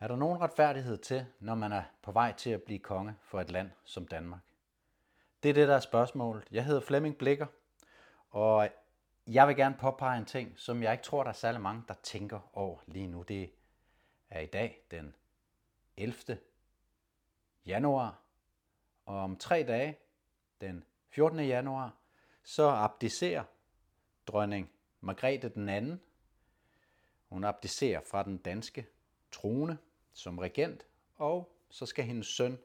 Er der nogen retfærdighed til, når man er på vej til at blive konge for et land som Danmark? Det er det, der er spørgsmålet. Jeg hedder Flemming Blikker, og jeg vil gerne påpege en ting, som jeg ikke tror, der er særlig mange, der tænker over lige nu. Det er i dag den 11. januar, og om tre dage, den 14. januar, så abdicerer dronning Margrethe den anden. Hun abdicerer fra den danske trone som regent, og så skal hendes søn,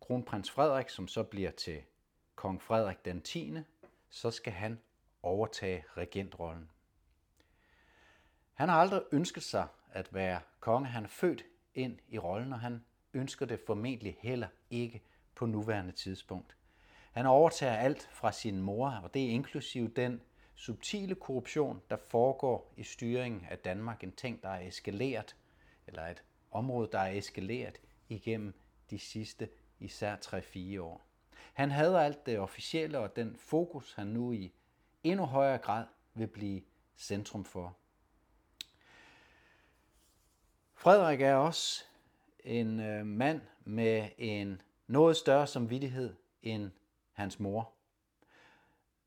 kronprins Frederik, som så bliver til kong Frederik den 10., så skal han overtage regentrollen. Han har aldrig ønsket sig at være konge. Han er født ind i rollen, og han ønsker det formentlig heller ikke på nuværende tidspunkt. Han overtager alt fra sin mor, og det er inklusive den subtile korruption, der foregår i styringen af Danmark. En ting, der er eskaleret, eller et område, der er eskaleret igennem de sidste især 3-4 år. Han havde alt det officielle og den fokus, han nu i endnu højere grad vil blive centrum for. Frederik er også en øh, mand med en noget større samvittighed end hans mor.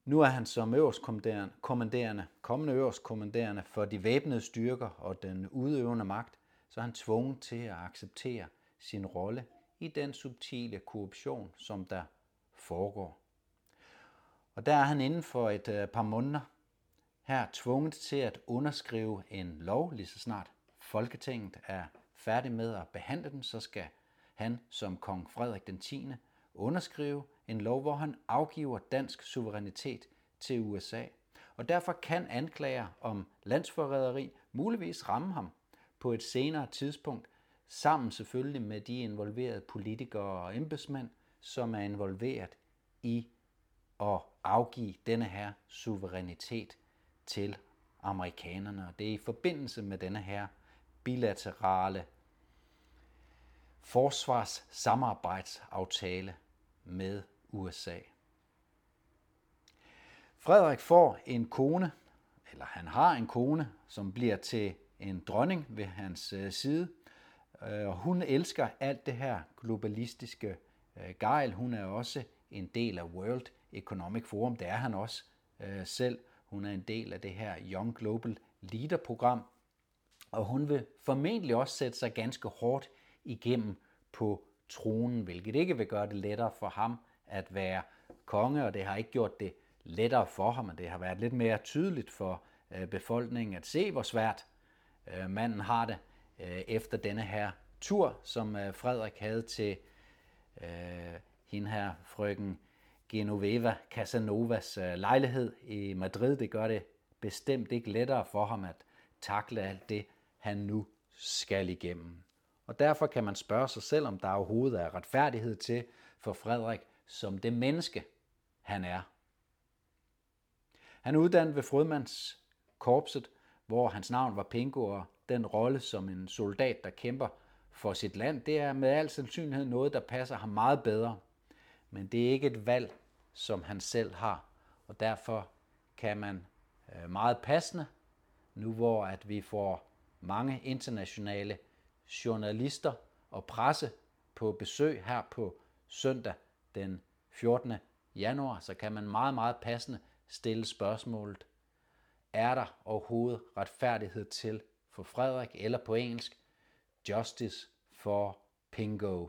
Nu er han som øverstkommanderende, kommanderende, kommende øverstkommanderende for de væbnede styrker og den udøvende magt, så er han tvunget til at acceptere sin rolle i den subtile korruption, som der foregår. Og der er han inden for et øh, par måneder her tvunget til at underskrive en lov, lige så snart Folketinget er færdig med at behandle den, så skal han som kong Frederik den 10. underskrive en lov, hvor han afgiver dansk suverænitet til USA. Og derfor kan anklager om landsforræderi muligvis ramme ham på et senere tidspunkt, sammen selvfølgelig med de involverede politikere og embedsmænd, som er involveret i at afgive denne her suverænitet til amerikanerne. Og det er i forbindelse med denne her bilaterale forsvarssamarbejdsaftale med USA. Frederik får en kone, eller han har en kone, som bliver til en dronning ved hans øh, side. Øh, og hun elsker alt det her globalistiske øh, gejl. Hun er også en del af World Economic Forum. Det er han også selv. Hun er en del af det her Young Global Leader-program. Og hun vil formentlig også sætte sig ganske hårdt igennem på tronen, hvilket ikke vil gøre det lettere for ham at være konge, og det har ikke gjort det lettere for ham, men det har været lidt mere tydeligt for befolkningen at se, hvor svært øh, manden har det øh, efter denne her tur, som øh, Frederik havde til øh, hende her frøken Genoveva Casanovas øh, lejlighed i Madrid. Det gør det bestemt ikke lettere for ham at takle alt det, han nu skal igennem. Og derfor kan man spørge sig selv, om der overhovedet er retfærdighed til for Frederik som det menneske, han er. Han er uddannet ved Frødmands korpset, hvor hans navn var Pingo, og den rolle som en soldat, der kæmper for sit land, det er med al sandsynlighed noget, der passer ham meget bedre. Men det er ikke et valg, som han selv har, og derfor kan man øh, meget passende, nu hvor at vi får mange internationale journalister og presse på besøg her på søndag den 14. januar, så kan man meget, meget passende stille spørgsmålet, er der overhovedet retfærdighed til for Frederik, eller på engelsk, Justice for Pingo.